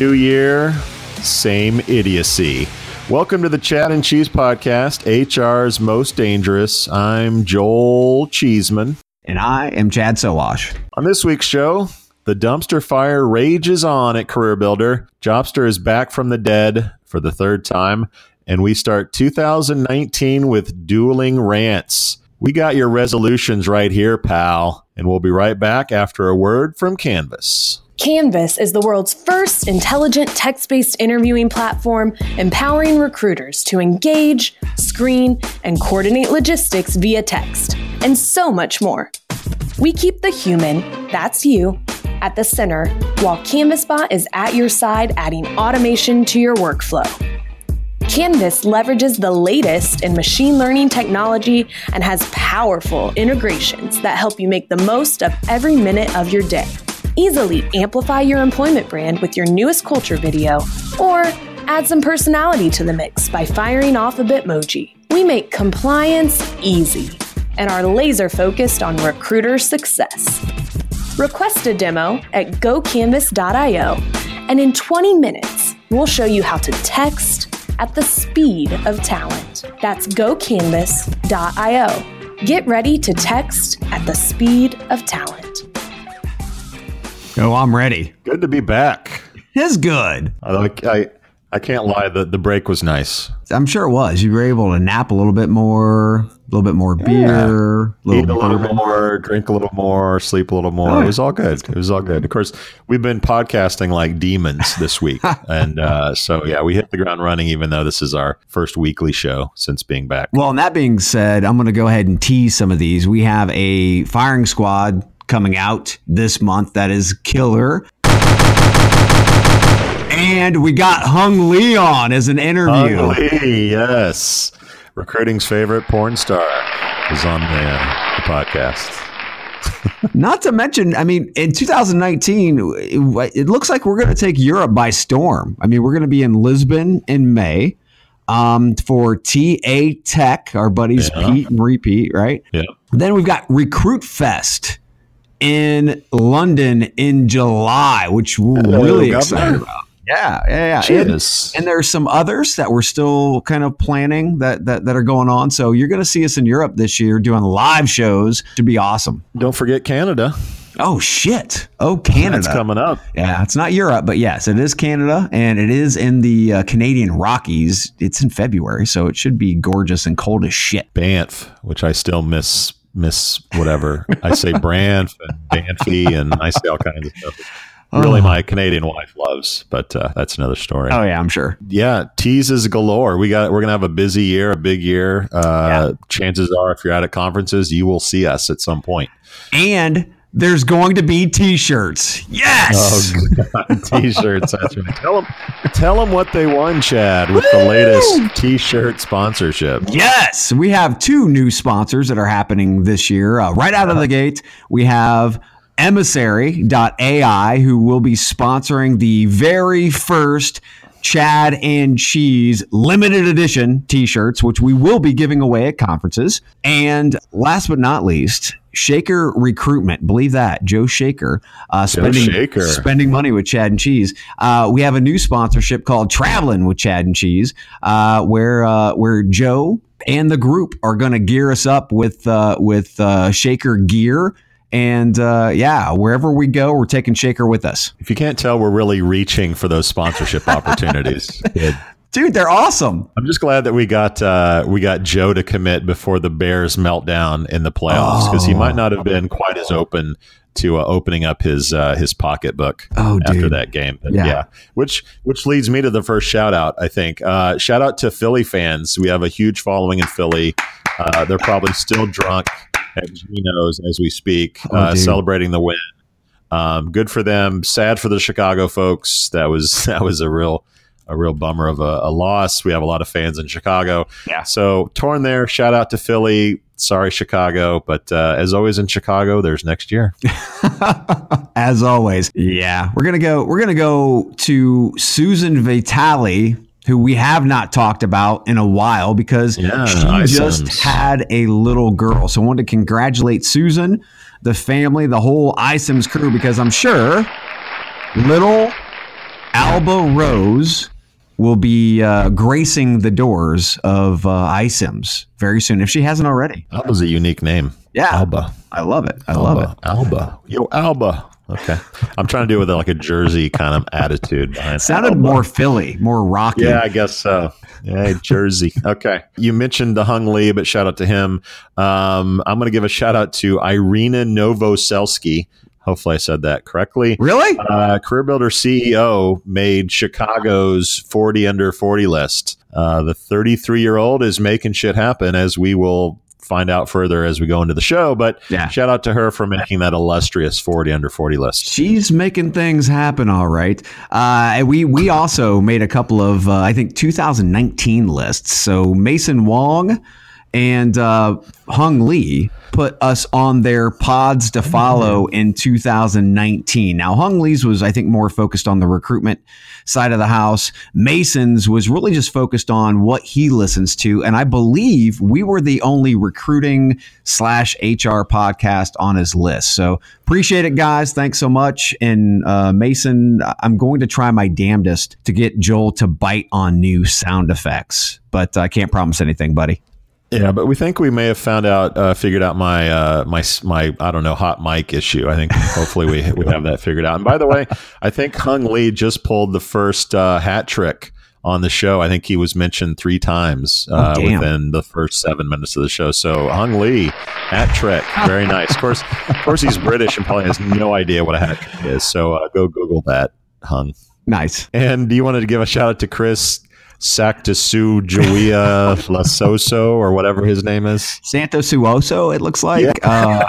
New year, same idiocy. Welcome to the Chad and Cheese Podcast, HR's Most Dangerous. I'm Joel Cheeseman. And I am Chad Sowash. On this week's show, the dumpster fire rages on at Career Builder. Jobster is back from the dead for the third time, and we start 2019 with dueling rants. We got your resolutions right here, pal, and we'll be right back after a word from Canvas. Canvas is the world's first intelligent text based interviewing platform empowering recruiters to engage, screen, and coordinate logistics via text, and so much more. We keep the human, that's you, at the center, while CanvasBot is at your side adding automation to your workflow. Canvas leverages the latest in machine learning technology and has powerful integrations that help you make the most of every minute of your day. Easily amplify your employment brand with your newest culture video, or add some personality to the mix by firing off a Bitmoji. We make compliance easy and are laser focused on recruiter success. Request a demo at gocanvas.io, and in 20 minutes, we'll show you how to text at the speed of talent. That's gocanvas.io. Get ready to text at the speed of talent. Oh, I'm ready. Good to be back. It's good. I like I I can't lie, the, the break was nice. I'm sure it was. You were able to nap a little bit more, a little bit more beer, a little, Eat a little bourbon. more, drink a little more, sleep a little more. Oh, it was all good. It was all good. Of course, we've been podcasting like demons this week. and uh, so, yeah, we hit the ground running, even though this is our first weekly show since being back. Well, and that being said, I'm going to go ahead and tease some of these. We have a firing squad coming out this month that is killer. And we got Hung Leon as an interview. Hung Lee, yes. Recruiting's favorite porn star is on the, uh, the podcast. Not to mention, I mean, in 2019, it, it looks like we're going to take Europe by storm. I mean, we're going to be in Lisbon in May um, for TA Tech, our buddies Yeah. Pete and Repeat, right? Yeah. Then we've got Recruit Fest in London in July, which we're Hello, really Governor. excited about. Yeah, yeah, yeah. And, Cheers. and there's some others that we're still kind of planning that, that that are going on. So you're going to see us in Europe this year doing live shows. To be awesome. Don't forget Canada. Oh shit! Oh Canada, That's coming up. Yeah, it's not Europe, but yes, it is Canada, and it is in the uh, Canadian Rockies. It's in February, so it should be gorgeous and cold as shit. Banff, which I still miss, miss whatever. I say Branf and Banffy, and I say all kinds of stuff. Really, my Canadian wife loves, but uh, that's another story. Oh yeah, I'm sure. yeah, teases galore. We got we're gonna have a busy year, a big year. Uh, Chances are, if you're out at conferences, you will see us at some point. And there's going to be T-shirts. Yes. Oh, God. T-shirts. That's right. Tell them, tell them what they won, Chad, with the latest T-shirt sponsorship. Yes, we have two new sponsors that are happening this year. Uh, right out of the gate, we have emissary.ai, who will be sponsoring the very first Chad and Cheese limited edition t shirts, which we will be giving away at conferences. And last but not least, Shaker Recruitment. Believe that. Joe Shaker. Uh, spending, Shaker. spending money with Chad and Cheese. Uh, we have a new sponsorship called Traveling with Chad and Cheese, uh, where, uh, where Joe and the group are going to gear us up with, uh, with uh, Shaker gear. And uh, yeah, wherever we go, we're taking Shaker with us. If you can't tell, we're really reaching for those sponsorship opportunities. Dude, they're awesome. I'm just glad that we got uh, we got Joe to commit before the Bears meltdown in the playoffs because he Oh. might not have been quite as open to uh, opening up his uh, his pocketbook Oh, after dude. that game. But Yeah. yeah. which which leads me to the first shout out. I think uh, shout out to Philly fans. We have a huge following in Philly. Uh, they're probably still drunk at Geno's as we speak, Oh, uh, celebrating the win Um, good for them. Sad for the Chicago folks. That was that was a real a real bummer of a, a loss. We have a lot of fans in Chicago. Yeah. So torn there. Shout out to Philly. Sorry, Chicago. But uh, as always in Chicago, there's next year. As always. Yeah. We're gonna go we're gonna go to Susan Vitale, who we have not talked about in a while because Yeah, she iCIMS. just had a little girl. So I wanted to congratulate Susan, the family, the whole iCIMS crew, because I'm sure little Alba Rose will be uh, gracing the doors of uh, iCIMS very soon, if she hasn't already. That was a unique name. Yeah. Alba. I love it. I love it. Alba. Alba. Yo, Alba. Okay. I'm trying to do it with like a Jersey kind of attitude behind. Sounded more Philly, more rocky. Yeah, I guess so. Yeah, Jersey. Okay. You mentioned the Hung Lee, but shout out to him. Um, I'm going to give a shout out to Irina Novoselsky. Hopefully, I said that correctly. Really? Uh, Career Builder CEO made Chicago's 40 under 40 list. Uh, the 33 year old is making shit happen, as we will find out further as we go into the show. But Yeah. shout out to her for making that illustrious 40 under 40 list. She's making things happen, all right. Uh, we we also made a couple of uh, I think 2019 lists. So Mason Wong and uh, Hung Lee put us on their pods to follow in 2019. Now Hung Lee's was I think more focused on the recruitment side of the house. Mason's was really just focused on what he listens to, and I believe we were the only recruiting slash HR podcast on his list. So appreciate it, guys. Thanks so much. And uh, Mason, I'm going to try my damnedest to get Joel to bite on new sound effects, but I can't promise anything, buddy. Yeah, but we think we may have found out, uh, figured out my uh, my my I don't know hot mic issue. I think hopefully we we have that figured out. And by the way, I think Hung Lee just pulled the first uh, hat trick on the show. I think he was mentioned three times uh, Oh, within the first seven minutes of the show. So Hung Lee hat trick, very nice. Of course, of course, he's British and probably has no idea what a hat trick is. So uh, go Google that, Hung. Nice. And do you wanted to give a shout out to Chris Saktasu Joia Lasoso or whatever his name is. Santo Suoso, it looks like. Uh,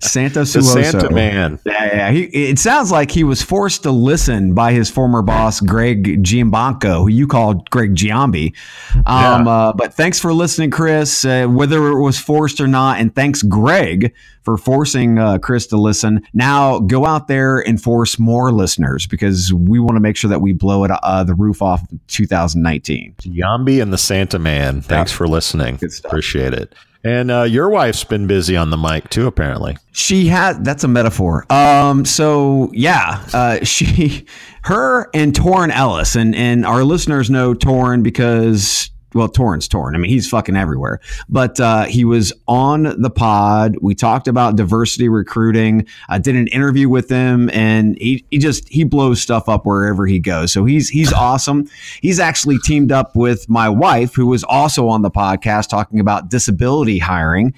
Santo The Suoso. Santa Man. Yeah, yeah. He, it sounds like he was forced to listen by his former boss, Greg Giambanco, who you called Greg Giambi. Um, Yeah. uh, but thanks for listening, Chris, uh, whether it was forced or not. And thanks, Greg, for forcing uh, Chris to listen. Now go out there and force more listeners because we want to make sure that we blow it uh, the roof off in 2019. Yambi and the Santa Man. Thanks for listening. Appreciate it. And uh, your wife's been busy on the mic too, apparently. She had that's a metaphor. Um, so yeah, uh, she, her, and Torin Ellis, and and our listeners know Torin because well, Torin's Torin. I mean, he's fucking everywhere. But uh, he was on the pod. We talked about diversity recruiting. I did an interview with him, and he, he just he blows stuff up wherever he goes. So he's he's awesome. He's actually teamed up with my wife, who was also on the podcast talking about disability hiring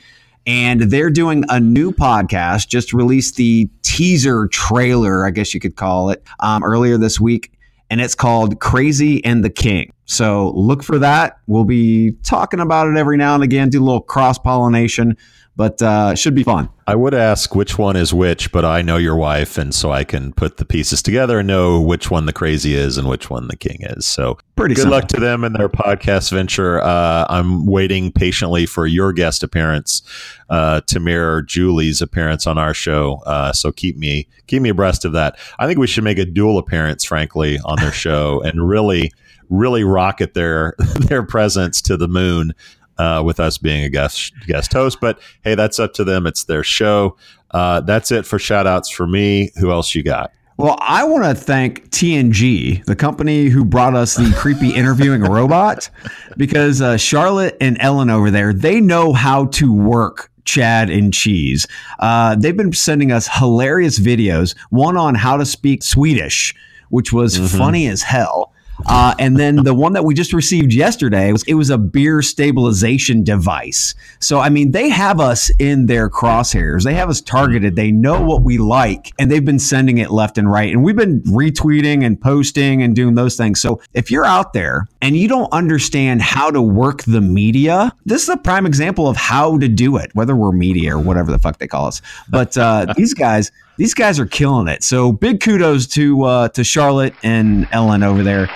and they're doing a new podcast. Just released the teaser trailer, I guess you could call it, um, earlier this week, and it's called "Crazy and the King." So look for that. We'll be talking about it every now and again, do a little cross pollination, but uh, it should be fun. I would ask which one is which, but I know your wife, and so I can put the pieces together and know which one the crazy is and which one the king is. So Pretty good simple. luck to them and their podcast venture. Uh, I'm waiting patiently for your guest appearance uh, to mirror Julie's appearance on our show. Uh, so keep me keep me abreast of that. I think we should make a dual appearance, frankly, on their show and really really rocket their their presence to the moon. Uh, with us being a guest guest host, but hey, that's up to them. It's their show. Uh, that's it for shout outs for me. Who else you got? Well, I want to thank TNG, the company who brought us the creepy interviewing robot, because uh, Charlotte and Ellen over there, they know how to work Chad and Cheese. Uh, they've been sending us hilarious videos, one on how to speak Swedish, which was funny as hell. Uh, and then the one that we just received yesterday was it was a beer stabilization device. So I mean, they have us in their crosshairs. They have us targeted. They know what we like, and they've been sending it left and right. And we've been retweeting and posting and doing those things. So if you're out there and you don't understand how to work the media, this is a prime example of how to do it. Whether we're media or whatever the fuck they call us, but uh, these guys these guys are killing it. So big kudos to uh, to Charlotte and Ellen over there.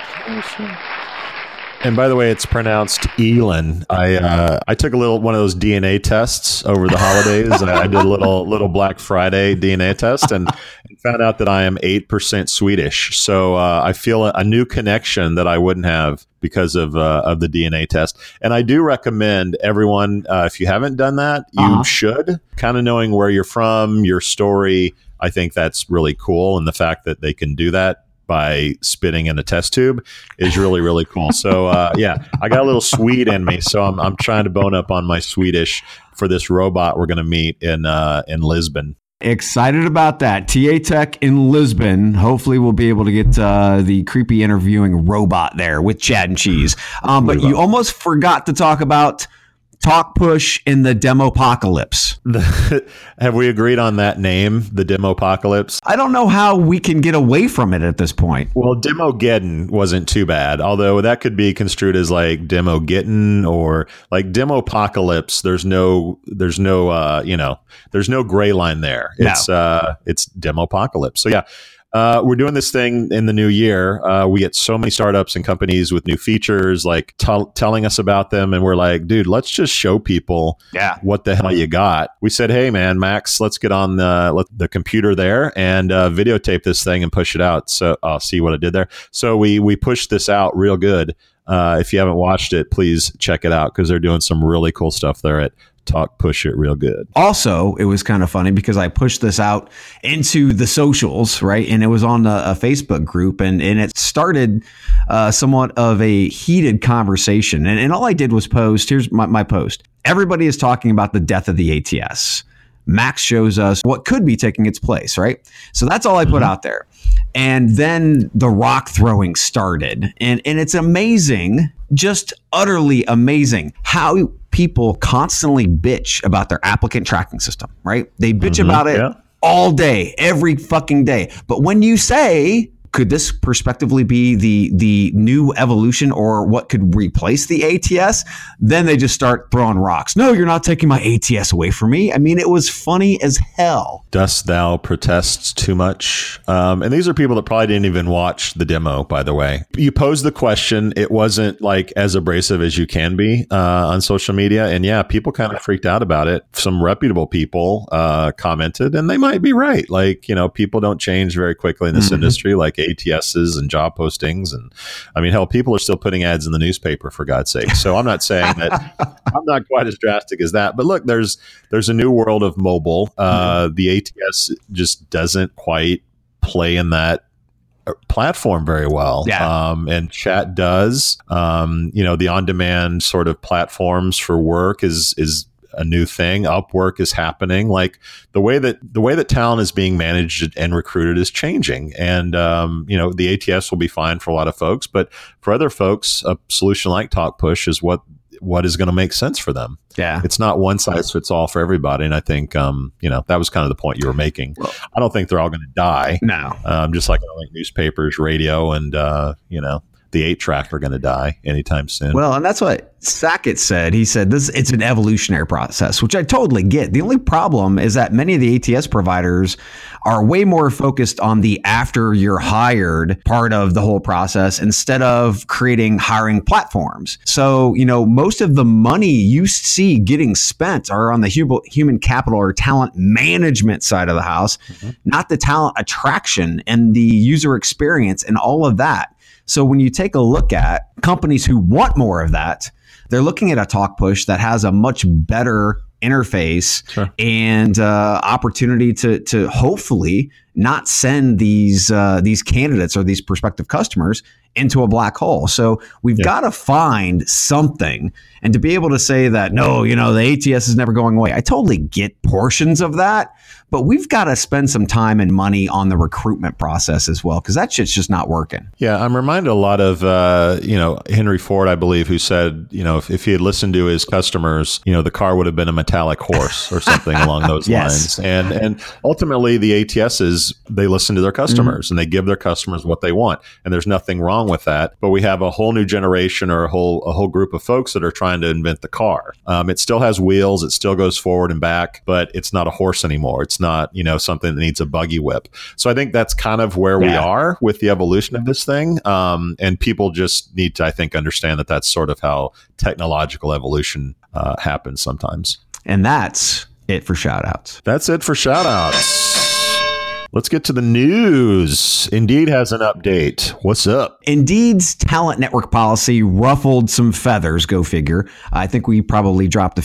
And by the way, it's pronounced Elon. I uh, I took a little one of those DNA tests over the holidays. I, I did a little little Black Friday DNA test and, and found out that I am eight percent Swedish. So uh, I feel a, a, new connection that I wouldn't have because of uh, of the DNA test. And I do recommend everyone uh, if you haven't done that, you uh-huh. should. Kind of knowing where you're from, your story. I think that's really cool, and the fact that they can do that by spitting in a test tube is really really cool. So uh, yeah, I got a little Swede in me, so I'm I'm trying to bone up on my Swedish for this robot we're going to meet in uh, in Lisbon. Excited about that. TA Tech in Lisbon. Hopefully, we'll be able to get uh, the creepy interviewing robot there with Chad and Cheese. Um, but you almost forgot to talk about Talkpush in the Demopocalypse. Have we agreed on that name, the Demopocalypse? I don't know how we can get away from it at this point. Well, demo Demogeddon wasn't too bad, although that could be construed as like demo Demogeddon or like Demopocalypse. There's no, there's no, uh, you know, there's no gray line there. It's, no. uh, it's Demopocalypse. So yeah uh, we're doing this thing in the new year. Uh, we get so many startups and companies with new features, like t- telling us about them, and we're like, dude, let's just show people, yeah. what the hell you got. We said, hey, man, Max, let's get on the the computer there and uh, videotape this thing and push it out. So I'll see what I did there. So we we pushed this out real good. Uh, if you haven't watched it, please check it out because they're doing some really cool stuff there at talk push it real good. Also, it was kind of funny because I pushed this out into the socials, right? And it was on a, a Facebook group and, and it started uh, somewhat of a heated conversation. And, and all I did was post here's my, my post. Everybody is talking about the death of the ATS. Max shows us what could be taking its place, right? So that's all I put mm-hmm. out there. And then the rock throwing started. And, and it's amazing, just utterly amazing how people constantly bitch about their applicant tracking system, right? They bitch mm-hmm, about it yeah. all day, every fucking day. But when you say could this prospectively be the the new evolution or what could replace the ATS? Then they just start throwing rocks. No, you're not taking my ATS away from me. I mean, it was funny as hell. Dost thou protest too much? Um, and these are people that probably didn't even watch the demo. By the way, you posed the question. It wasn't like as abrasive as you can be uh, on social media, and yeah, people kind of freaked out about it. Some reputable people uh, commented, and they might be right. Like you know, people don't change very quickly in this mm-hmm. industry. Like ATSs and job postings. And I mean, hell, people are still putting ads in the newspaper for God's sake. So I'm not saying that I'm not quite as drastic as that. But look, there's there's a new world of mobile. Uh, mm-hmm. The ATS just doesn't quite play in that uh, platform very well. Yeah. Um, and chat does. Um, you know, the on-demand sort of platforms for work is is a new thing. Upwork is happening. Like the way that the way that talent is being managed and recruited is changing. And um, you know, the ATS will be fine for a lot of folks, but for other folks, a solution like Talkpush is what what is going to make sense for them. Yeah, it's not one size fits all for everybody. And I think um, you know that was kind of the point you were making. Well, I don't think they're all going to die. No, um, just like I think newspapers, radio, and uh, you know the eight track are going to die anytime soon. Well, and that's what Sackett said. He said this it's an evolutionary process, which I totally get. The only problem is that many of the ATS providers are way more focused on the after you're hired part of the whole process instead of creating hiring platforms. So, you know, most of the money you see getting spent are on the human capital or talent management side of the house, mm-hmm. not the talent attraction and the user experience and all of that. So when you take a look at companies who want more of that, they're looking at a Talkpush that has a much better interface sure. and uh, opportunity to to hopefully not send these uh, these candidates or these prospective customers into a black hole. So we've yeah. got to find something, and to be able to say that no, you know, the ATS is never going away. I totally get portions of that, but we've got to spend some time and money on the recruitment process as well because that shit's just not working. Yeah, I'm reminded a lot of uh, you know Henry Ford, I believe, who said you know if, if he had listened to his customers, you know the car would have been a metallic horse or something along those yes. lines. And and ultimately the ATSs they listen to their customers and they give their customers what they want, and there's nothing wrong with that. But we have a whole new generation or a whole a whole group of folks that are trying to invent the car. Um, it still has wheels, it still goes forward and back, but it's not a horse anymore. It's not you know something that needs a buggy whip. So I think that's kind of where we are with the evolution of this thing, um, and people just need to I think understand that that's sort of how technological evolution uh, happens sometimes. And that's it for shout outs. That's it for shout outs. Let's get to the news. Indeed has an update. What's up? Indeed's talent network policy ruffled some feathers, go figure. I think we probably dropped a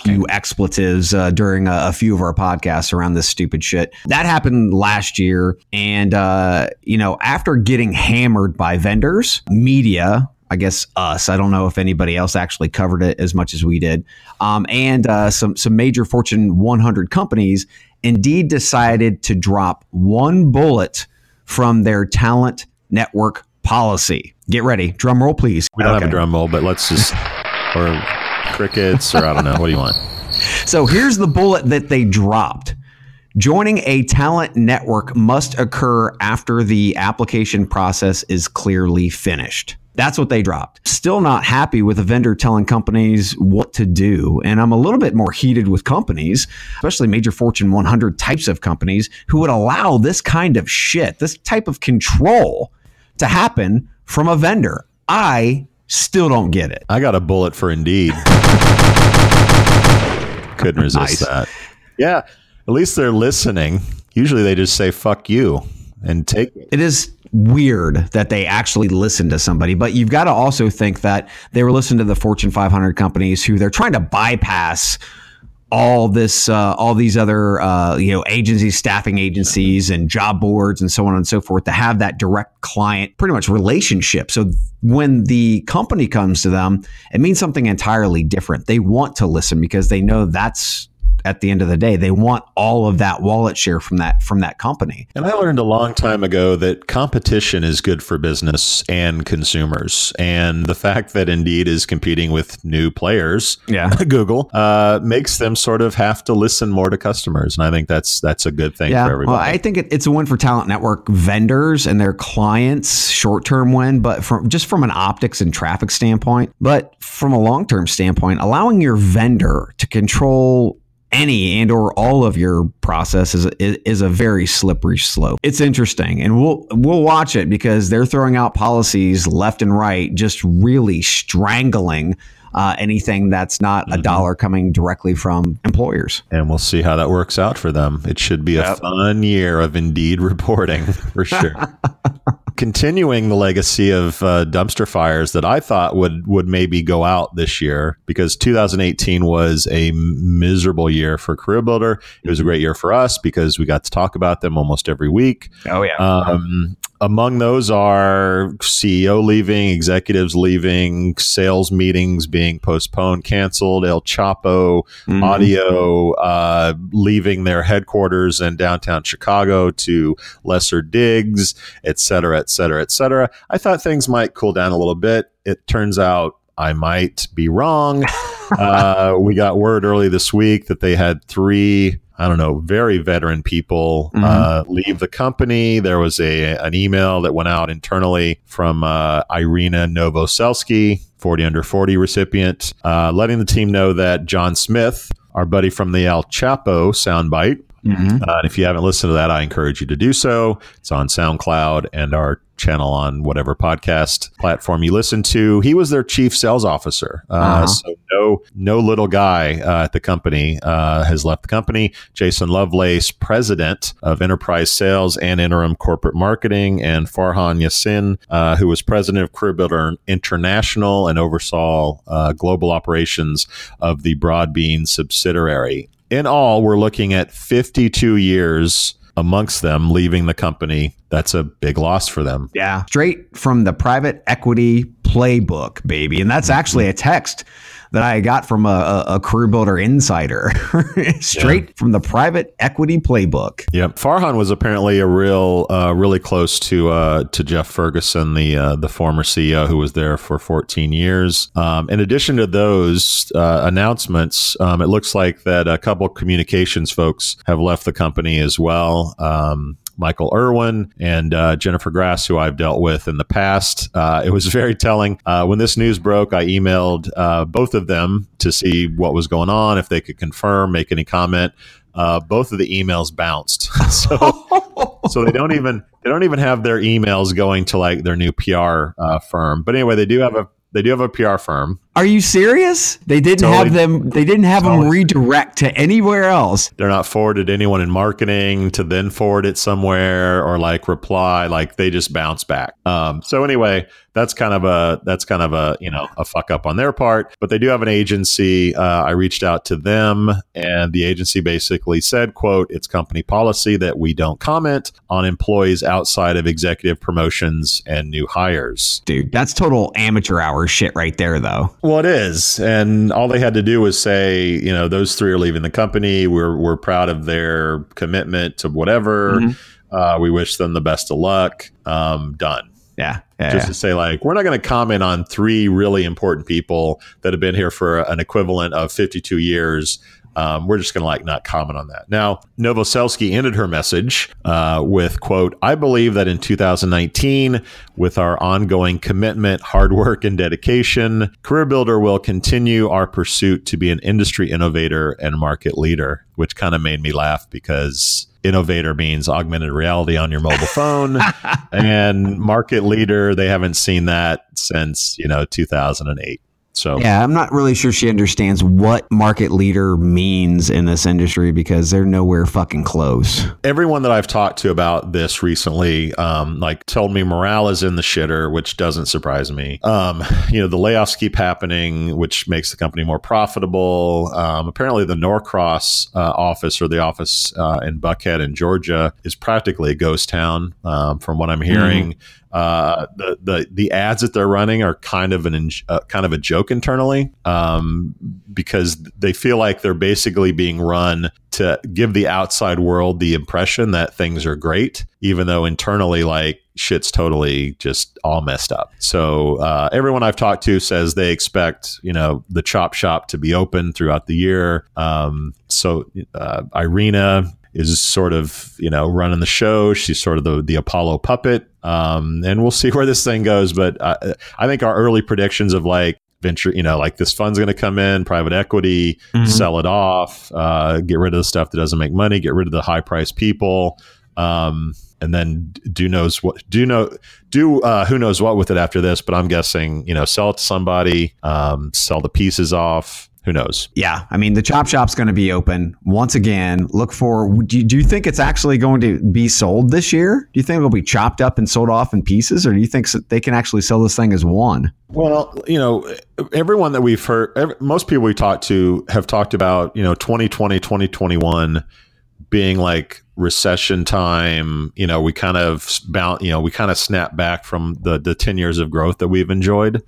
few expletives uh, during a, a few of our podcasts around this stupid shit. That happened last year. And, uh, you know, after getting hammered by vendors, media, I guess us. I don't know if anybody else actually covered it as much as we did. Um, and uh, some some major Fortune 100 companies indeed decided to drop one bullet from their talent network policy. Get ready, drum roll, please. We don't have a drum roll, but let's just or crickets or I don't know. What do you want? So here's the bullet that they dropped. Joining a talent network must occur after the application process is clearly finished. That's what they dropped. Still not happy with a vendor telling companies what to do. And I'm a little bit more heated with companies, especially major Fortune 100 types of companies, who would allow this kind of shit, this type of control to happen from a vendor. I still don't get it. I got a bullet for Indeed. Couldn't resist Nice. that. Yeah, at least they're listening. Usually they just say "fuck you" and take it. it is weird that they actually listen to somebody, but you've got to also think that they were listening to the Fortune 500 companies who they're trying to bypass all this, uh, all these other, uh, you know, agencies, staffing agencies, and job boards, and so on and so forth, to have that direct client, pretty much relationship. So when the company comes to them, it means something entirely different. They want to listen because they know that's at the end of the day, they want all of that wallet share from that from that company. And I learned a long time ago that competition is good for business and consumers. And the fact that Indeed is competing with new players, Yeah. Google, uh, makes them sort of have to listen more to customers. And I think that's that's a good thing Yeah, for everybody. well, I think it, it's a win for Talent Network vendors and their clients, short term win, but from just from an optics and traffic standpoint, but from a long term standpoint, allowing your vendor to control any and or all of your process is, is, is a very slippery slope. It's interesting, and we'll we'll watch it because they're throwing out policies left and right, just really strangling. Uh, anything that's not a dollar coming directly from employers. and we'll see how that works out for them. It should be a fun year of Indeed reporting for sure. Continuing the legacy of uh, dumpster fires that I thought would would maybe go out this year because 2018 was a miserable year for Career Builder. It was a great year for us because we got to talk about them almost every week. Oh yeah. Um, among those are CEO leaving, executives leaving, sales meetings being postponed, canceled, El Chapo Mhm. audio uh, leaving their headquarters in downtown Chicago to lesser digs, et cetera, et cetera, et cetera. I thought things might cool down a little bit. It turns out I might be wrong. uh, we got word early this week that they had three. I don't know, very veteran people uh, leave the company. There was a an email that went out internally from uh, Irina Novoselsky, 40 under 40 recipient, uh, letting the team know that John Smith, our buddy from the El Chapo soundbite, Mhm. uh, and if you haven't listened to that, I encourage you to do so. It's on SoundCloud and our channel on whatever podcast platform you listen to. He was their chief sales officer. Uh, Uh-huh. So no, no little guy uh, at the company uh, has left the company. Jason Lovelace, president of enterprise sales and interim corporate marketing, and Farhan Yasin, uh, who was president of Career Builder International and oversaw uh, global operations of the Broadbean subsidiary in all, we're looking at 52 years amongst them leaving the company. That's a big loss for them. Yeah. Straight from the private equity playbook, baby. And that's actually a text that I got from a, a, career builder insider. Straight from the private equity playbook. Yep. Farhan was apparently a real, uh, really close to uh, to Jeff Ferguson, the uh, the former CEO who was there for 14 years. Um, in addition to those uh, announcements, um, it looks like that a couple communications folks have left the company as well. Um, Michael Irwin and uh, Jennifer Grasz, who I've dealt with in the past. Uh, it was very telling. Uh, when this news broke, I emailed uh, both of them to see what was going on, if they could confirm, make any comment. Uh, both of the emails bounced, so so they don't even they don't even have their emails going to like their new PR uh, firm. But anyway, they do have a they do have a PR firm. Are you serious? They didn't Totally. have them. They didn't have them redirect to anywhere else. They're not forwarded to anyone in marketing to then forward it somewhere or like reply. Like they just bounce back. Um, so anyway, that's kind of a that's kind of a you know a fuck up on their part. But they do have an agency. Uh, I reached out to them, and the agency basically said, "quote It's company policy that we don't comment on employees outside of executive promotions and new hires." Dude, that's total amateur hour shit right there, though. Well, it is, and all they had to do was say, you know, those three are leaving the company. We're we're proud of their commitment to whatever. Uh, we wish them the best of luck. Um, done. Yeah. yeah, Just yeah. to say, like, we're not going to comment on three really important people that have been here for an equivalent of 52 years. Um, we're just going to like not comment on that. Now, Novoselsky ended her message uh, with quote: "I believe that in 2019, with our ongoing commitment, hard work, and dedication, Career Builder will continue our pursuit to be an industry innovator and market leader." Which kind of made me laugh because innovator means augmented reality on your mobile phone and market leader they haven't seen that since you know 2008 so Yeah, I'm not really sure she understands what market leader means in this industry because they're nowhere fucking close. everyone that i've talked to about this recently um, like told me morale is in the shitter which doesn't surprise me. Um, you know the layoffs keep happening which makes the company more profitable. Um, apparently the norcross uh, office or the office uh, in buckhead in georgia is practically a ghost town um, from what i'm hearing uh, the, the the ads that they're running are kind of an uh, kind of a joke internally um, because they feel like they're basically being run to give the outside world the impression that things are great, even though internally, like shit's totally just all messed up. So uh, everyone I've talked to says they expect you know the chop shop to be open throughout the year. Um, so uh, Irina is sort of you know running the show. She's sort of the the Apollo puppet, um, and we'll see where this thing goes. But I, I think our early predictions of like venture, you know, like this fund's going to come in, private equity, sell it off, uh, get rid of the stuff that doesn't make money, get rid of the high priced people. Um, and then do knows what do know do uh, who knows what with it after this, but I'm guessing you know sell it to somebody, um, sell the pieces off. Who knows? Yeah, I mean the chop shop's going to be open once again. Look for. Do you, do you think it's actually going to be sold this year? Do you think it'll be chopped up and sold off in pieces, or do you think they can actually sell this thing as one? Well, you know, everyone that we've heard, every, most people we talked to have talked about, you know, 2020, 2021 being like recession time. You know, we kind of bound, you know, we kind of snap back from the the 10 years of growth that we've enjoyed.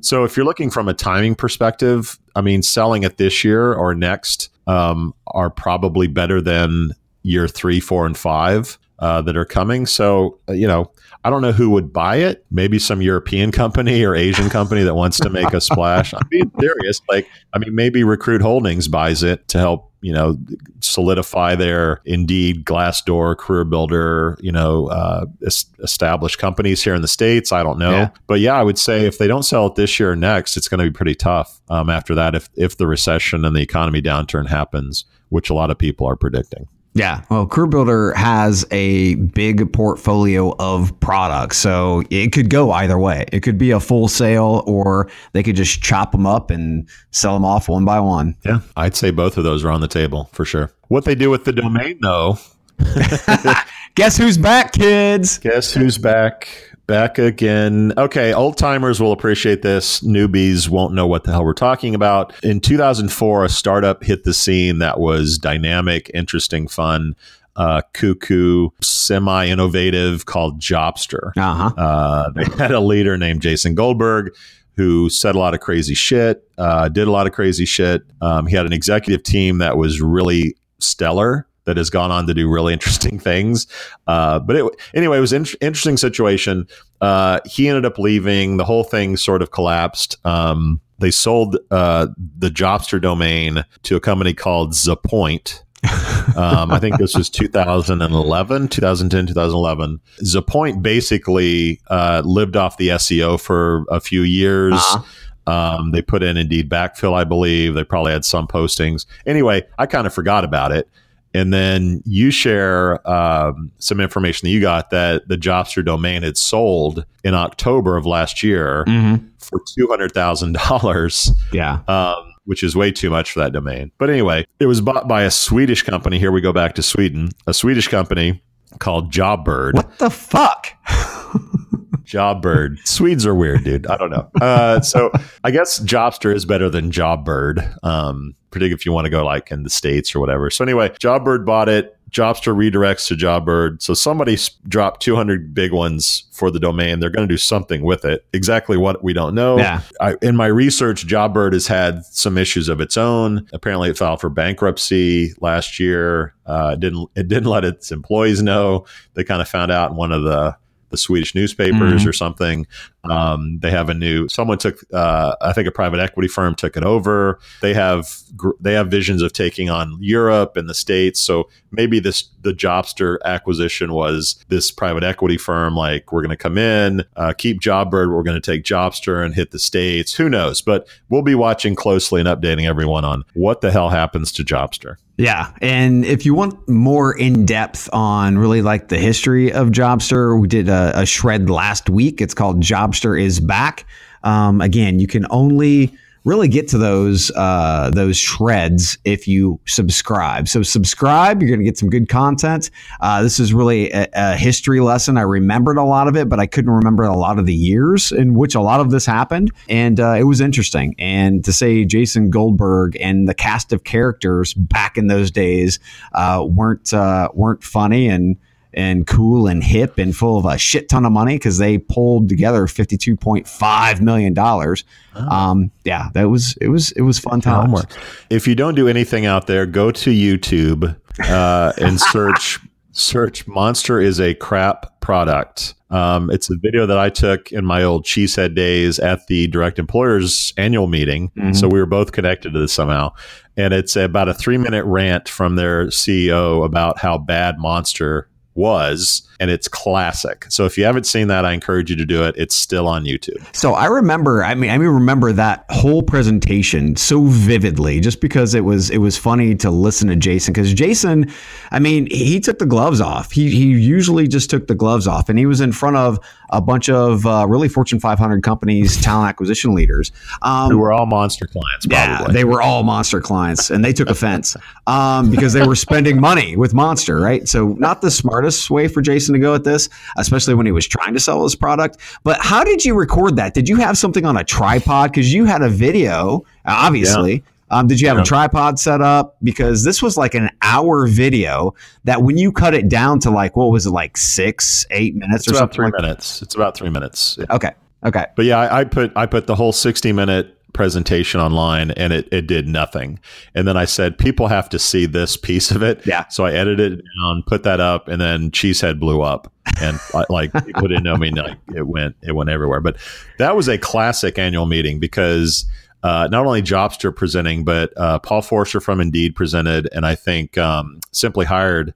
So if you're looking from a timing perspective, I mean, selling it this year or next um, are probably better than year three, four, and five uh, that are coming. So, uh, you know, I don't know who would buy it. Maybe some European company or Asian company that wants to make a splash. I'm being serious. Like, I mean, maybe Recruit Holdings buys it to help, you know, solidify their Indeed, Glassdoor, Career Builder, you know, uh, es- established companies here in the States. I don't know. Yeah. But yeah, I would say if they don't sell it this year or next, it's going to be pretty tough um, after that if, if the recession and the economy downturn happens, which a lot of people are predicting. Yeah. Well, Career Builder has a big portfolio of products, so it could go either way. It could be a full sale, or they could just chop them up and sell them off one by one. Yeah, I'd say both of those are on the table for sure. What they do with the domain, though, Guess who's back, kids? guess who's back? Back again. Okay, old timers will appreciate this. Newbies won't know what the hell we're talking about. In 2004, a startup hit the scene that was dynamic, interesting, fun, uh, cuckoo, semi innovative called Jobster. Uh huh. Uh, they had a leader named Jason Goldberg who said a lot of crazy shit, uh, did a lot of crazy shit. Um, he had an executive team that was really stellar that has gone on to do really interesting things. Uh, but it, anyway, it was an interesting situation. Uh, he ended up leaving. The whole thing sort of collapsed. Um, they sold uh, the Jobster domain to a company called Zapoint. Um, I think this was 2011, 2010, 2011. Zapoint basically uh, lived off the SEO for a few years. Uh-huh. Um, they put in Indeed backfill, I believe. They probably had some postings. Anyway, I kind of forgot about it. And then you share um, some information that you got that the Jobster domain had sold in October of last year Mm-hmm. for two hundred thousand dollars, Yeah. um, which is way too much for that domain. But anyway, it was bought by a Swedish company. Here we go back to Sweden, a Swedish company called Jobbird. What the fuck? Jobbird. Swedes are weird, dude. I don't know. Uh, so I guess Jobster is better than Jobbird, um, particularly if you want to go like in the States or whatever. So anyway, Jobbird bought it. Jobster redirects to Jobbird. So somebody dropped 200 big ones for the domain. They're going to do something with it. Exactly what we don't know. Yeah. I, in my research, Jobbird has had some issues of its own. Apparently, it filed for bankruptcy last year. Uh, it didn't it didn't let its employees know. They kind of found out in one of the the Swedish newspapers Mhm. or something. Um, they have a new someone took uh, I think a private equity firm took it over. They have they have visions of taking on Europe and the states. So maybe this the Jobster acquisition was this private equity firm like we're going to come in, uh, keep Jobbird, we're going to take Jobster and hit the states. Who knows? But we'll be watching closely and updating everyone on what the hell happens to Jobster. Yeah. And if you want more in depth on really like the history of Jobster, we did a, a shred last week. It's called Jobster is Back. Um, again, you can only really get to those uh, those shreds if you subscribe. So subscribe, you're going to get some good content. Uh, this is really a, a history lesson. I remembered a lot of it, but I couldn't remember a lot of the years in which a lot of this happened, and uh, it was interesting. And to say Jason Goldberg and the cast of characters back in those days uh, weren't uh, weren't funny and and cool and hip and full of a shit ton of money because they pulled together fifty two point five million dollars. Um, yeah, that was it was it was fun. Homework. If you don't do anything out there, go to YouTube uh, and search search "Monster is a crap product." Um, it's a video that I took in my old cheesehead days at the Direct Employers annual meeting. Mhm. So we were both connected to this somehow. And it's about a three minute rant from their CEO about how bad Monster was, and it's classic. So if you haven't seen that, I encourage you to do it. It's still on YouTube. So I remember, I mean, I remember that whole presentation so vividly, just because it was it was funny to listen to Jason. Because Jason, I mean, he took the gloves off. He he usually just took the gloves off, and he was in front of a bunch of uh, really Fortune 500 companies, talent acquisition leaders. Um, Who were all Monster clients, yeah, they were all Monster clients, and they took offense um, because they were spending money with Monster, right? So, not the smartest way for Jason to go at this, especially when he was trying to sell his product. But how did you record that? Did you have something on a tripod? Because you had a video, obviously. Um, did you have Yeah. a tripod set up? Because this was like an hour video that when you cut it down to like, what was it, like six, eight minutes It's or about something? three like minutes. It's about three minutes. Yeah. Okay. Okay. But yeah, I, I put I put the whole sixty minute presentation online, and it it did nothing. And then I said people have to see this piece of it. Yeah. So I edited it down, put that up, and then Cheesehead blew up, and I, like people didn't know me. Like it went it went everywhere. But that was a classic annual meeting because. Uh, not only Jobster presenting, but uh, Paul Forster from Indeed presented, and I think um, Simply Hired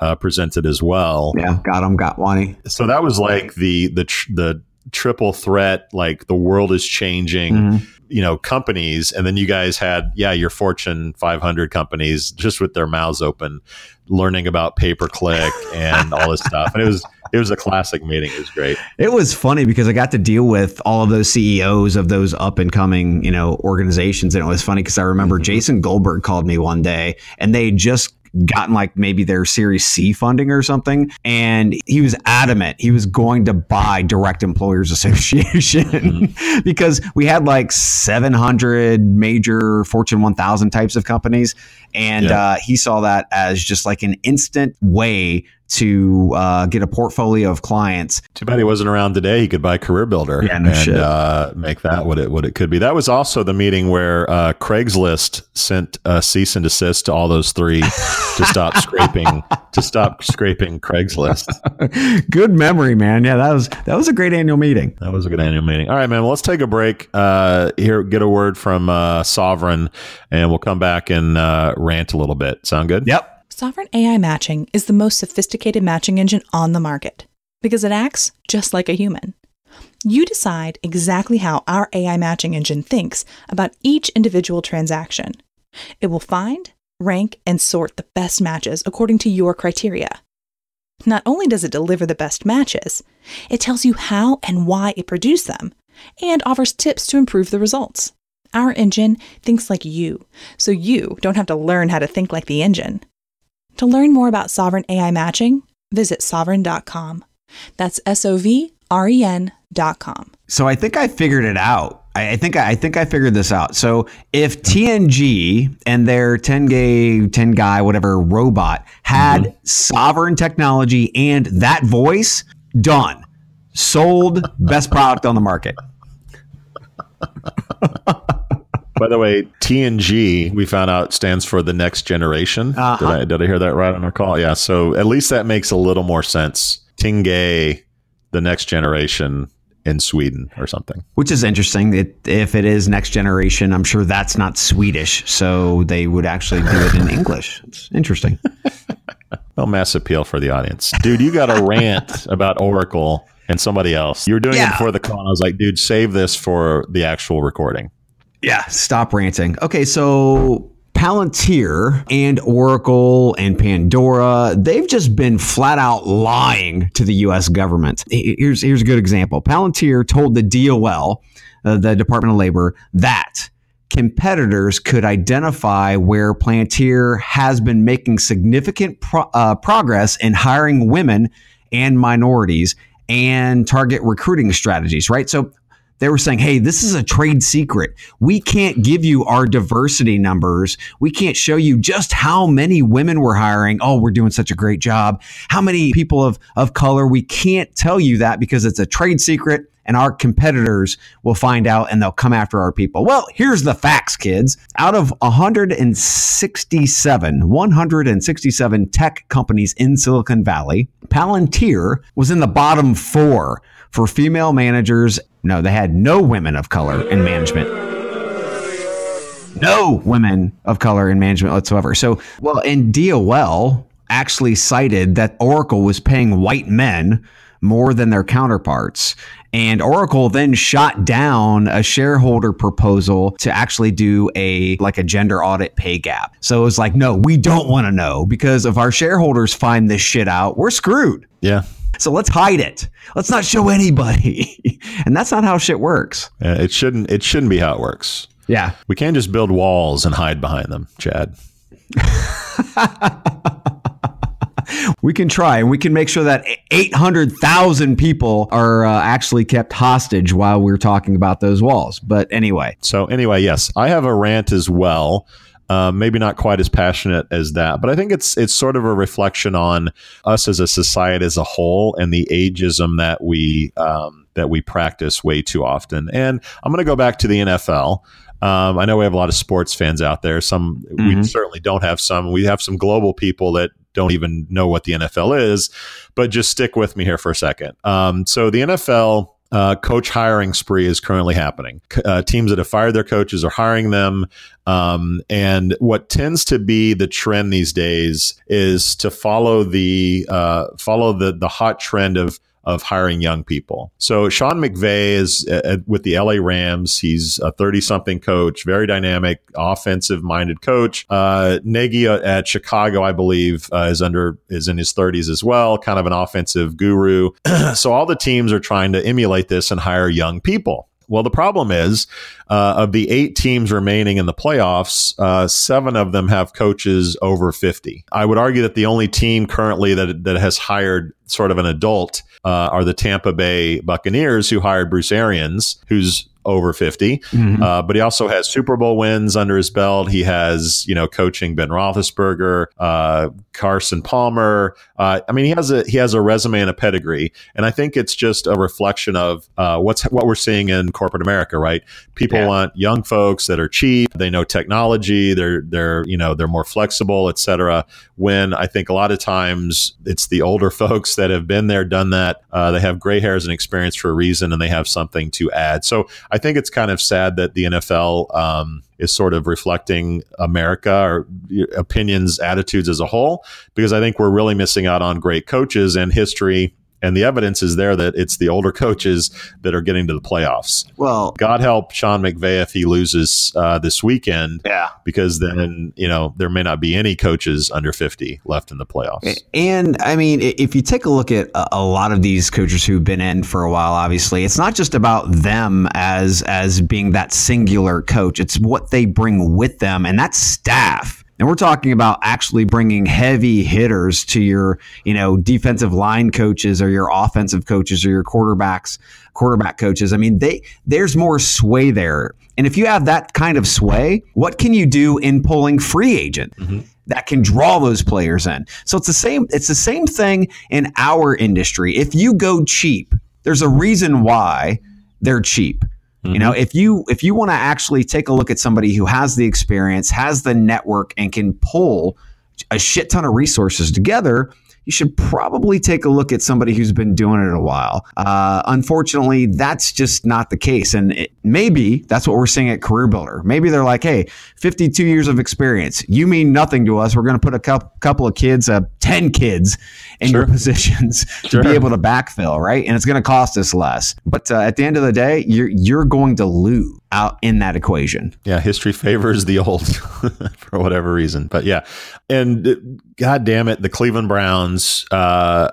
uh, presented as well Yeah. Got him. Got Wani. so that was like the the tr- the triple threat like the world is changing Mhm. You know companies and then you guys had yeah your fortune 500 companies just with their mouths open learning about pay per click and all this stuff. And it was it was a classic meeting. It was great. It was funny because I got to deal with all of those CEOs of those up and coming, you know, organizations. And it was funny because I remember mm-hmm. Jason Goldberg called me one day and they just gotten like maybe their Series C funding or something. And he was adamant he was going to buy Direct Employers Association because we had like 700 major Fortune 1000 types of companies. And Yeah. uh, he saw that as just like an instant way to uh, get a portfolio of clients. too bad he wasn't around today he could buy career builder Yeah, no and shit. uh, make that what it what it could be that was also the meeting where uh, craigslist sent a cease and desist to all those three to stop scraping to stop scraping craigslist Good memory, man. Yeah, that was that was a great annual meeting. That was a good annual meeting. All right, man. Well, let's take a break. Uh, here, get a word from uh, Sovren, and we'll come back and uh, rant a little bit. Sound good? Yep. Sovren AI Matching is the most sophisticated matching engine on the market because it acts just like a human. You decide exactly how our AI matching engine thinks about each individual transaction. It will find, rank, and sort the best matches according to your criteria. Not only does it deliver the best matches, it tells you how and why it produced them and offers tips to improve the results. Our engine thinks like you, so you don't have to learn how to think like the engine. To learn more about Sovren AI matching, visit sovren.com. That's S O V R E N.com. So I think I figured it out. I I think I think I figured this out. So if TNG and their 10 gay, 10 guy, whatever robot had mm-hmm. Sovren technology and that voice, done. Sold, best product on the market. By the way, TNG we found out stands for the next generation. Uh-huh. Did, I, did I hear that right on our call? Yeah. So at least that makes a little more sense. Tengai, the next generation in Sweden or something. Which is interesting. It, if it is next generation, I'm sure that's not Swedish. So they would actually do it in English. It's interesting. Well, mass appeal for the audience, dude. You got a rant about Oracle and somebody else. You were doing it Yeah. before the call. I was like, dude, save this for the actual recording. Yeah, stop ranting. Okay, so Palantir and Oracle and Pandora, they've just been flat out lying to the US government. Here's here's a good example. Palantir told the DOL, uh, the Department of Labor, that competitors could identify where Palantir has been making significant pro- uh, progress in hiring women and minorities and target recruiting strategies, right? So they were saying, hey, this is a trade secret. We can't give you our diversity numbers. We can't show you just how many women we're hiring. Oh, we're doing such a great job. How many people of, of color? We can't tell you that because it's a trade secret and our competitors will find out and they'll come after our people. Well, here's the facts, kids. Out of 167, 167 tech companies in Silicon Valley, Palantir was in the bottom four for female managers. No, they had no women of color in management. No women of color in management whatsoever. So, well, and DOL actually cited that Oracle was paying white men more than their counterparts. And Oracle then shot down a shareholder proposal to actually do a like a gender audit pay gap. So it was like, no, we don't want to know because if our shareholders find this shit out, we're screwed. Yeah. So let's hide it. Let's not show anybody. and that's not how shit works. Uh, It shouldn't. It shouldn't be how it works. Yeah. We can't just build walls and hide behind them, Chad. We can try and we can make sure that 800,000 people are uh, actually kept hostage while we're talking about those walls. But anyway, So anyway, yes, I have a rant as well. Uh, maybe not quite as passionate as that, but I think it's it's sort of a reflection on us as a society as a whole and the ageism that we um, that we practice way too often. And I'm going to go back to the NFL. Um, I know we have a lot of sports fans out there. Some we Mhm. certainly don't have some. We have some global people that don't even know what the NFL is. But just stick with me here for a second. Um, so the NFL uh, coach hiring spree is currently happening. Uh, teams that have fired their coaches are hiring them. Um, and what tends to be the trend these days is to follow the uh, follow the the hot trend of of hiring young people. So Sean McVay is uh, with the LA Rams. He's a 30 something coach, very dynamic, offensive minded coach. Uh, Nagy at Chicago, I believe, uh, is under is in his 30s as well, kind of an offensive guru. so all the teams are trying to emulate this and hire young people. Well, the problem is, uh, of the eight teams remaining in the playoffs, uh, seven of them have coaches over 50. I would argue that the only team currently that, that has hired sort of an adult uh, are the Tampa Bay Buccaneers, who hired Bruce Arians, who's over 50. Uh, but he also has Super Bowl wins under his belt. He has, you know, coaching Ben Roethlisberger, uh, Carson Palmer. Uh, I mean, he has a he has a resume and a pedigree, and I think it's just a reflection of uh, what's what we're seeing in corporate America. Right? People Yeah. want young folks that are cheap. They know technology. They're they're you know they're more flexible, etc. When I think a lot of times it's the older folks that have been there, done that. Uh, they have gray hairs and experience for a reason, and they have something to add. So I I think it's kind of sad that the NFL um, is sort of reflecting America or opinions, attitudes as a whole, because I think we're really missing out on great coaches and history and the evidence is there that it's the older coaches that are getting to the playoffs. Well, God help Sean McVay if he loses uh, this weekend. Yeah. Because then, you know, there may not be any coaches under 50 left in the playoffs. And I mean, if you take a look at a lot of these coaches who've been in for a while, obviously, it's not just about them as as being that singular coach. It's what they bring with them, and that's staff. And we're talking about actually bringing heavy hitters to your, you know, defensive line coaches or your offensive coaches or your quarterbacks, quarterback coaches. I mean, they there's more sway there. And if you have that kind of sway, what can you do in pulling free agent? Mm-hmm. That can draw those players in. So it's the same. It's the same thing in our industry. If you go cheap, there's a reason why they're cheap. Mm-hmm. You know, if you if you want to actually take a look at somebody who has the experience, has the network, and can pull a shit ton of resources together, you should probably take a look at somebody who's been doing it a while. Uh, unfortunately, that's just not the case. And it, maybe that's what we're seeing at CareerBuilder. Maybe they're like, hey, 52 years of experience. You mean nothing to us. We're going to put a couple of kids, uh, 10 kids in sure. your positions sure. to be able to backfill, right? And it's going to cost us less. But uh, at the end of the day, you're, you're going to lose out in that equation. Yeah, history favors the old for whatever reason. But yeah, and uh, god damn it, the Cleveland Browns uh,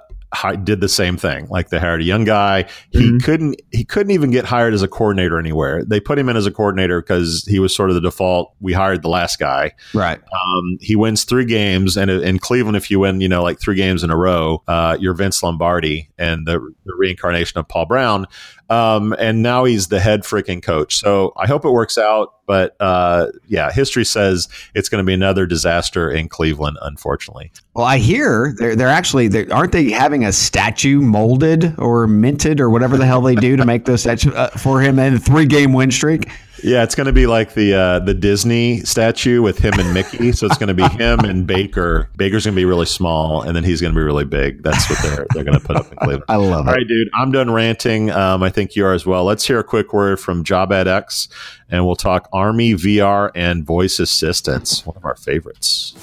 did the same thing. Like they hired a young guy. He mm-hmm. couldn't he couldn't even get hired as a coordinator anywhere. They put him in as a coordinator because he was sort of the default. We hired the last guy. Right. Um, he wins three games, and in Cleveland, if you win, you know, like three games in a row, uh, you're Vince Lombardi and the, the reincarnation of Paul Brown. Um, and now he's the head freaking coach. So I hope it works out. But uh, yeah, history says it's going to be another disaster in Cleveland, unfortunately. Well, I hear they're they're actually they're, aren't they having a statue molded or minted or whatever the hell they do to make the statue uh, for him and a three game win streak. Yeah, it's going to be like the uh, the Disney statue with him and Mickey. So it's going to be him and Baker. Baker's going to be really small, and then he's going to be really big. That's what they're they're going to put up in Cleveland. I love it. All right, dude. I'm done ranting. Um, I think you are as well. Let's hear a quick word from JobAdX, and we'll talk Army VR and voice assistants. One of our favorites.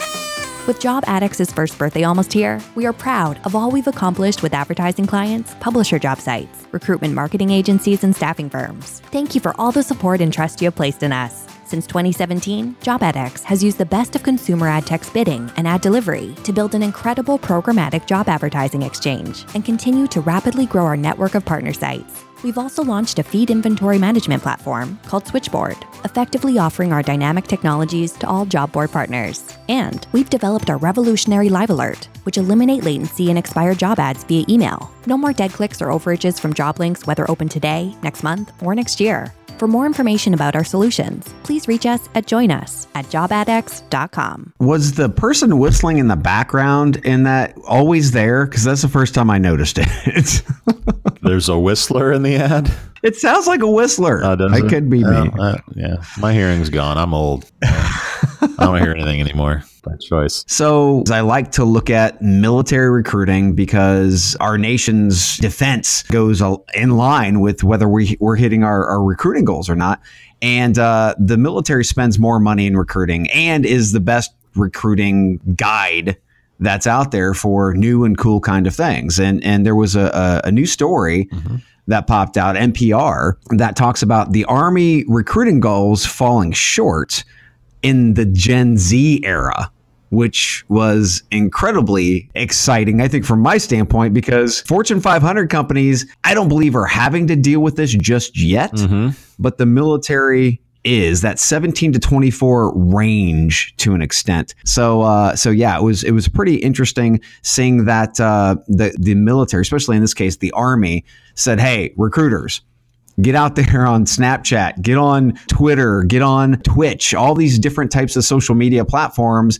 With JobAdX's first birthday almost here, we are proud of all we've accomplished with advertising clients, publisher job sites, recruitment marketing agencies, and staffing firms. Thank you for all the support and trust you have placed in us. Since 2017, JobAdX has used the best of consumer ad tech's bidding and ad delivery to build an incredible programmatic job advertising exchange and continue to rapidly grow our network of partner sites. We've also launched a feed inventory management platform called Switchboard, effectively offering our dynamic technologies to all job board partners. And we've developed our revolutionary Live Alert, which eliminate latency and expired job ads via email. No more dead clicks or overages from job links, whether open today, next month, or next year. For more information about our solutions, please reach us at joinus at jobadx.com. Was the person whistling in the background in that always there? Because that's the first time I noticed it. There's a whistler in the ad. It sounds like a whistler. Uh, it, it could be me. Uh, yeah, my hearing's gone. I'm old. I don't hear anything anymore by choice. So I like to look at military recruiting because our nation's defense goes in line with whether we, we're hitting our, our recruiting goals or not. And uh, the military spends more money in recruiting and is the best recruiting guide that's out there for new and cool kind of things. And and there was a, a, a new story. Mm-hmm that popped out, NPR, that talks about the Army recruiting goals falling short in the Gen Z era which was incredibly exciting, I think, from my standpoint, because Fortune 500 companies, I don't believe are having to deal with this just yet, mm-hmm. but the military is that 17 to 24 range to an extent. So, uh, so yeah, it was it was pretty interesting seeing that uh, the the military, especially in this case, the army, said, "Hey, recruiters." Get out there on Snapchat, get on Twitter, get on Twitch, all these different types of social media platforms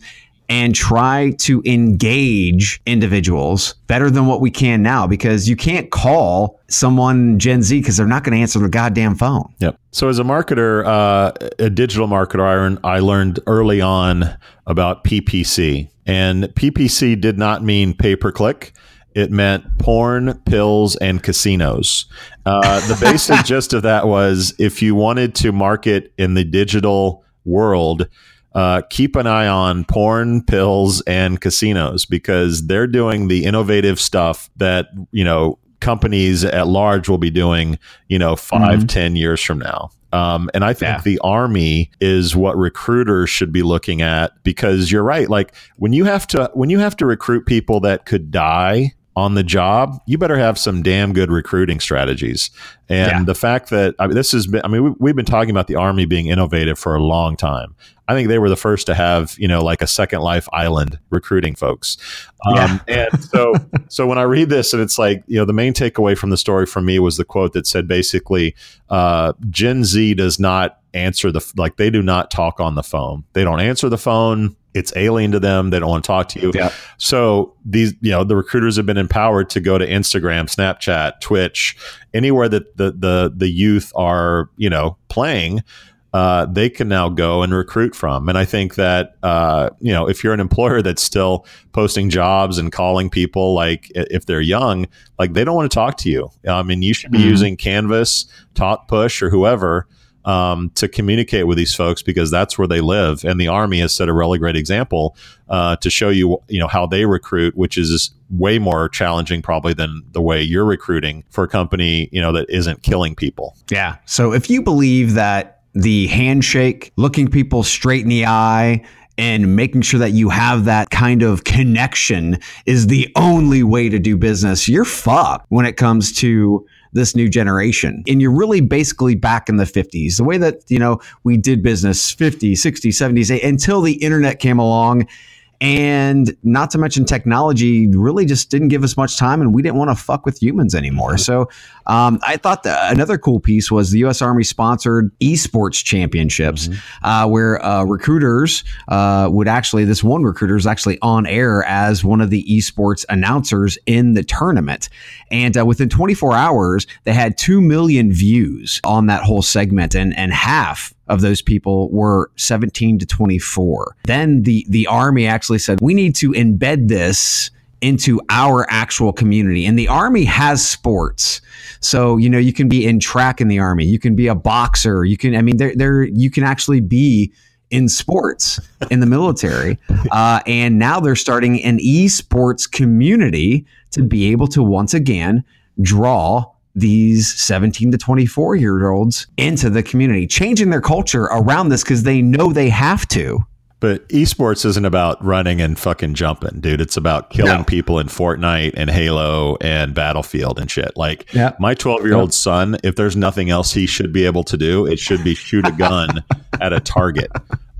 and try to engage individuals better than what we can now because you can't call someone Gen Z because they're not going to answer the goddamn phone. Yep. So as a marketer, uh, a digital marketer, I learned early on about PPC, and PPC did not mean pay per click it meant porn, pills, and casinos. Uh, the basic gist of that was if you wanted to market in the digital world, uh, keep an eye on porn, pills, and casinos because they're doing the innovative stuff that, you know, companies at large will be doing, you know, five, mm-hmm. ten years from now. Um, and I think yeah. the army is what recruiters should be looking at because you're right. Like when you have to when you have to recruit people that could die on the job, you better have some damn good recruiting strategies. And yeah. the fact that I mean, this has been, I mean, we, have been talking about the Army being innovative for a long time. I think they were the first to have, you know, like a Second Life Island recruiting folks. Yeah. Um, and so, so when I read this, and it's like, you know, the main takeaway from the story for me was the quote that said basically, uh, Gen Z does not answer the like they do not talk on the phone. They don't answer the phone it's alien to them. They don't want to talk to you. Yeah. So these, you know, the recruiters have been empowered to go to Instagram, Snapchat, Twitch, anywhere that the the the youth are, you know, playing. Uh, they can now go and recruit from. And I think that, uh, you know, if you're an employer that's still posting jobs and calling people, like if they're young, like they don't want to talk to you. I mean, you should be mm-hmm. using Canvas, Talkpush, or whoever um, to communicate with these folks because that's where they live. And the Army has set a really great example uh, to show you, you know, how they recruit, which is way more challenging probably than the way you're recruiting for a company, you know, that isn't killing people. Yeah. So if you believe that the handshake, looking people straight in the eye, and making sure that you have that kind of connection is the only way to do business, you're fucked when it comes to this new generation. And you're really basically back in the 50s, the way that, you know, we did business 50s, 60s, 70s, until the internet came along and not to mention technology really just didn't give us much time and we didn't want to fuck with humans anymore so um, i thought that another cool piece was the u.s army sponsored esports championships mm-hmm. uh, where uh, recruiters uh, would actually this one recruiter is actually on air as one of the esports announcers in the tournament and uh, within 24 hours they had 2 million views on that whole segment and and half of those people were 17 to 24. Then the the army actually said we need to embed this into our actual community. And the army has sports. So, you know, you can be in track in the army, you can be a boxer, you can I mean there there you can actually be in sports in the military. Uh, and now they're starting an esports community to be able to once again draw these 17 to 24 year olds into the community, changing their culture around this because they know they have to. But esports isn't about running and fucking jumping, dude. It's about killing no. people in Fortnite and Halo and Battlefield and shit. Like yeah. my 12 year old son, if there's nothing else he should be able to do, it should be shoot a gun at a target.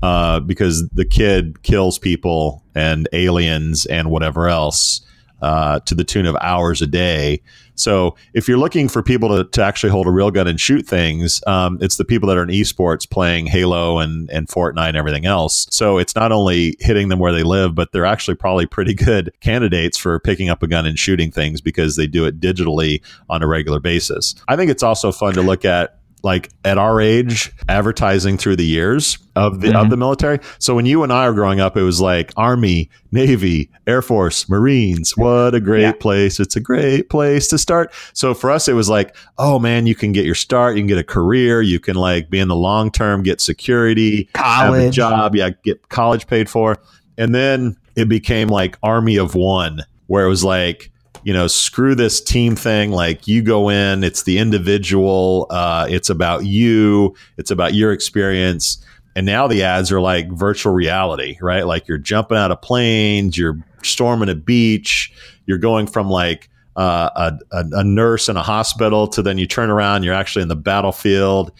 Uh, because the kid kills people and aliens and whatever else uh, to the tune of hours a day. So if you're looking for people to, to actually hold a real gun and shoot things, um, it's the people that are in esports playing Halo and, and Fortnite and everything else. So it's not only hitting them where they live, but they're actually probably pretty good candidates for picking up a gun and shooting things because they do it digitally on a regular basis. I think it's also fun to look at like at our age advertising through the years of the mm-hmm. of the military. So when you and I were growing up, it was like Army, Navy, Air Force, Marines. What a great yeah. place! It's a great place to start. So for us, it was like, oh man, you can get your start, you can get a career, you can like be in the long term, get security, college job, yeah, get college paid for, and then it became like Army of One, where it was like you know, screw this team thing. Like you go in, it's the individual, uh, it's about you, it's about your experience. And now the ads are like virtual reality, right? Like you're jumping out of planes, you're storming a beach, you're going from like uh, a, a nurse in a hospital to then you turn around, you're actually in the battlefield,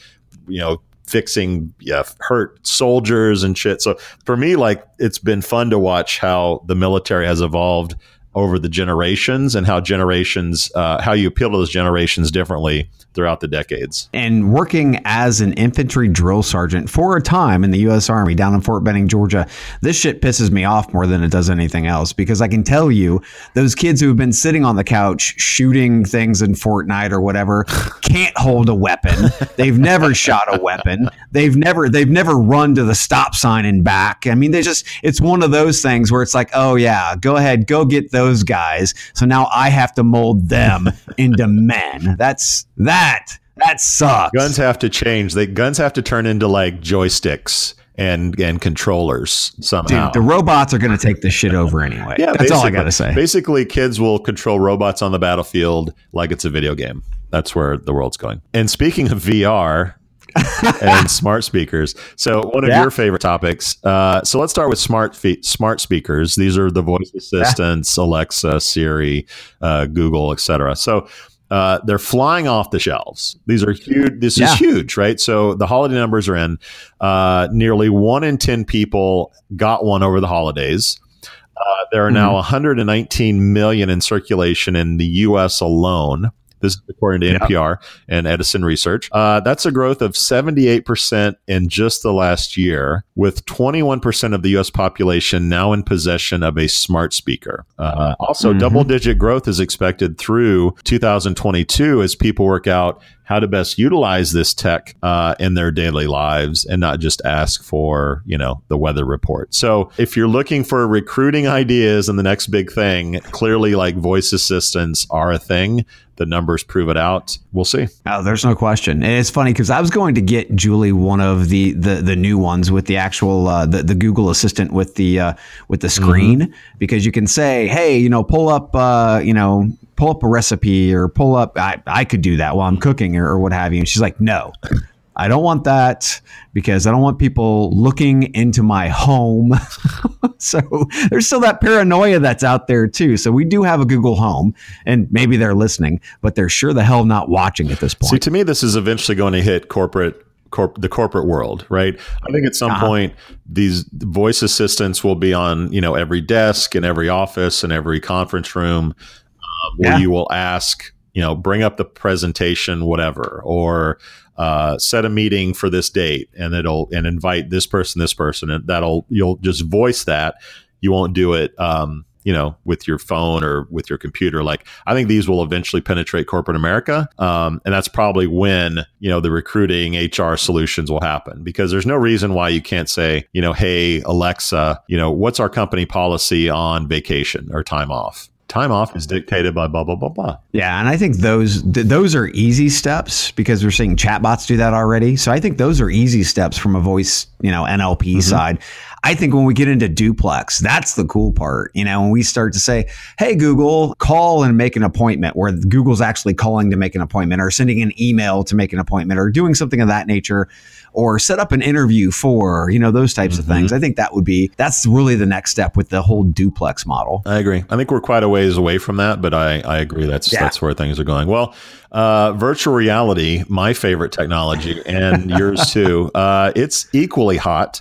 you know, fixing yeah, hurt soldiers and shit. So for me, like it's been fun to watch how the military has evolved over the generations and how generations uh, how you appeal to those generations differently throughout the decades. And working as an infantry drill sergeant for a time in the U.S. Army down in Fort Benning, Georgia, this shit pisses me off more than it does anything else because I can tell you those kids who have been sitting on the couch shooting things in Fortnite or whatever can't hold a weapon. They've never shot a weapon. They've never they've never run to the stop sign and back. I mean, they just it's one of those things where it's like, oh yeah, go ahead, go get those those guys. So now I have to mold them into men. That's that. That sucks. Guns have to change. They guns have to turn into like joysticks and and controllers somehow. Dude, the robots are going to take this shit over anyway. Yeah, that's all I got to say. Basically, kids will control robots on the battlefield like it's a video game. That's where the world's going. And speaking of VR, and smart speakers. So, one of yeah. your favorite topics. Uh, so, let's start with smart fe- smart speakers. These are the voice assistants, yeah. Alexa, Siri, uh, Google, etc. So, uh, they're flying off the shelves. These are huge. This yeah. is huge, right? So the holiday numbers are in. Uh, nearly one in ten people got one over the holidays. Uh, there are mm-hmm. now 119 million in circulation in the U.S. alone. This is according to NPR and Edison Research. Uh, that's a growth of 78% in just the last year, with 21% of the U.S. population now in possession of a smart speaker. Uh, also, mm-hmm. double digit growth is expected through 2022 as people work out how to best utilize this tech uh, in their daily lives and not just ask for you know the weather report so if you're looking for recruiting ideas and the next big thing clearly like voice assistants are a thing the numbers prove it out. We'll see. Oh, there's no question. And it's funny because I was going to get Julie one of the the, the new ones with the actual uh, the the Google Assistant with the uh, with the screen mm-hmm. because you can say, hey, you know, pull up, uh, you know, pull up a recipe or pull up. I I could do that while I'm cooking or, or what have you. And she's like, no. I don't want that because I don't want people looking into my home. so there's still that paranoia that's out there too. So we do have a Google Home and maybe they're listening, but they're sure the hell not watching at this point. See, to me, this is eventually going to hit corporate Corp, the corporate world, right? I think at some uh-huh. point these voice assistants will be on, you know, every desk and every office and every conference room where yeah. you will ask, you know, bring up the presentation, whatever, or uh, set a meeting for this date and it'll and invite this person this person and that'll you'll just voice that. You won't do it um, you know with your phone or with your computer. Like i think these will eventually penetrate corporate america um, and that's probably when you know the recruiting hr solutions will happen because there's no reason why you can't say you know hey alexa you know what's our company policy on vacation or time off time off is dictated by blah blah blah blah. Yeah, and I think those th- those are easy steps because we're seeing chatbots do that already. So I think those are easy steps from a voice, you know, NLP mm-hmm. side. I think when we get into duplex, that's the cool part. You know, when we start to say, hey, Google, call and make an appointment, where Google's actually calling to make an appointment or sending an email to make an appointment or doing something of that nature or set up an interview for, you know, those types mm-hmm. of things. I think that would be, that's really the next step with the whole duplex model. I agree. I think we're quite a ways away from that, but I, I agree. That's, yeah. that's where things are going. Well, uh, virtual reality, my favorite technology, and yours too. Uh, it's equally hot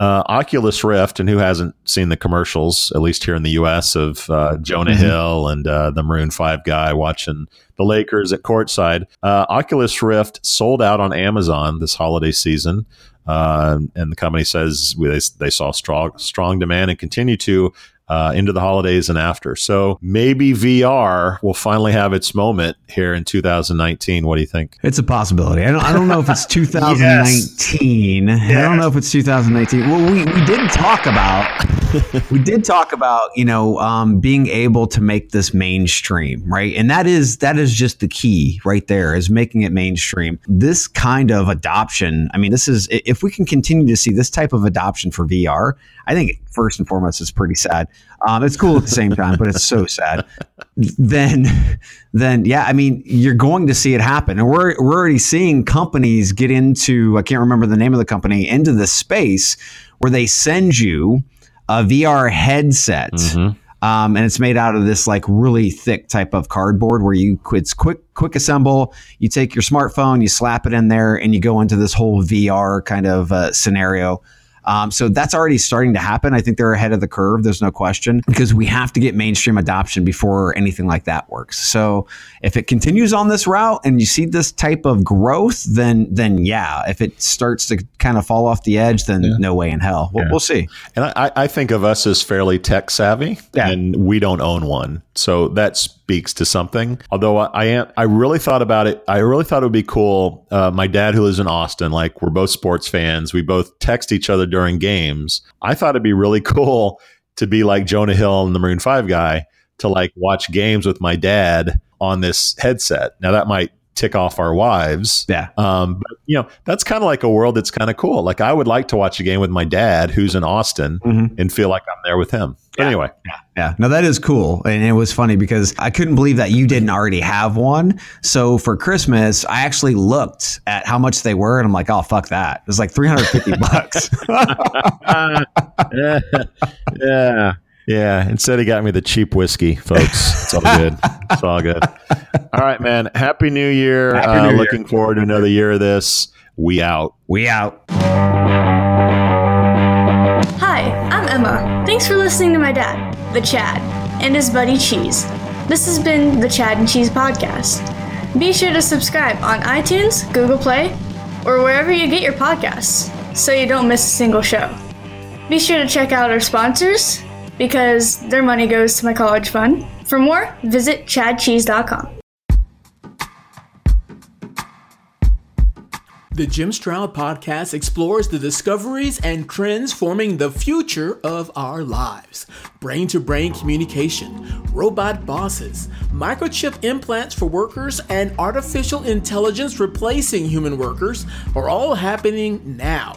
uh, Oculus Rift, and who hasn't seen the commercials, at least here in the U.S., of uh, Jonah mm-hmm. Hill and uh, the Maroon Five guy watching the Lakers at courtside. Uh, Oculus Rift sold out on Amazon this holiday season, uh, and the company says they, they saw strong strong demand and continue to uh, into the holidays and after. So maybe VR will finally have its moment here in 2019. What do you think? It's a possibility. I don't, I don't know if it's 2019. yes. I don't know if it's 2019. Well, we, we did talk about we did talk about you know um, being able to make this mainstream, right? And that is that is just the key right there is making it mainstream. This kind of adoption. I mean, this is if we can continue to see this type of adoption for VR, I think first and foremost it's pretty sad. Um, it's cool at the same time, but it's so sad. Then, then yeah, I mean, you're going to see it happen, and we're we're already seeing companies get into I can't remember the name of the company into the space where they send you a VR headset. Mm-hmm. Um, and it's made out of this like really thick type of cardboard where you it's quick quick assemble. You take your smartphone, you slap it in there, and you go into this whole VR kind of uh, scenario. Um, so that's already starting to happen. I think they're ahead of the curve. There's no question because we have to get mainstream adoption before anything like that works. So if it continues on this route and you see this type of growth, then then yeah. If it starts to kind of fall off the edge, then yeah. no way in hell. We'll, yeah. we'll see. And I, I, think of us as fairly tech savvy, yeah. and we don't own one, so that speaks to something. Although I, I am, I really thought about it. I really thought it would be cool. Uh, my dad, who lives in Austin, like we're both sports fans. We both text each other during games. I thought it'd be really cool to be like Jonah Hill and the Maroon Five guy to like watch games with my dad on this headset. Now that might tick off our wives. Yeah. Um, but you know, that's kind of like a world that's kind of cool. Like I would like to watch a game with my dad who's in Austin Mhm. and feel like I'm there with him. But anyway, Yeah, no, that is cool. And it was funny because I couldn't believe that you didn't already have one. So for Christmas, I actually looked at how much they were and I'm like, oh, fuck that. It was like 350 bucks. yeah, yeah, yeah. Instead, he got me the cheap whiskey, folks. It's all good. It's all good. All right, man. Happy New Year. Happy uh, New Year. Looking forward to another year of this. We out. we out. Hi, I'm Emma. Thanks for listening to my dad, the Chad, and his buddy Cheese. This has been the Chad and Cheese Podcast. Be sure to subscribe on iTunes, Google Play, or wherever you get your podcasts so you don't miss a single show. Be sure to check out our sponsors because their money goes to my college fund. For more, visit chadcheese.com. The Jim Stroud podcast explores the discoveries and trends forming the future of our lives. Brain to brain communication, robot bosses, microchip implants for workers, and artificial intelligence replacing human workers are all happening now.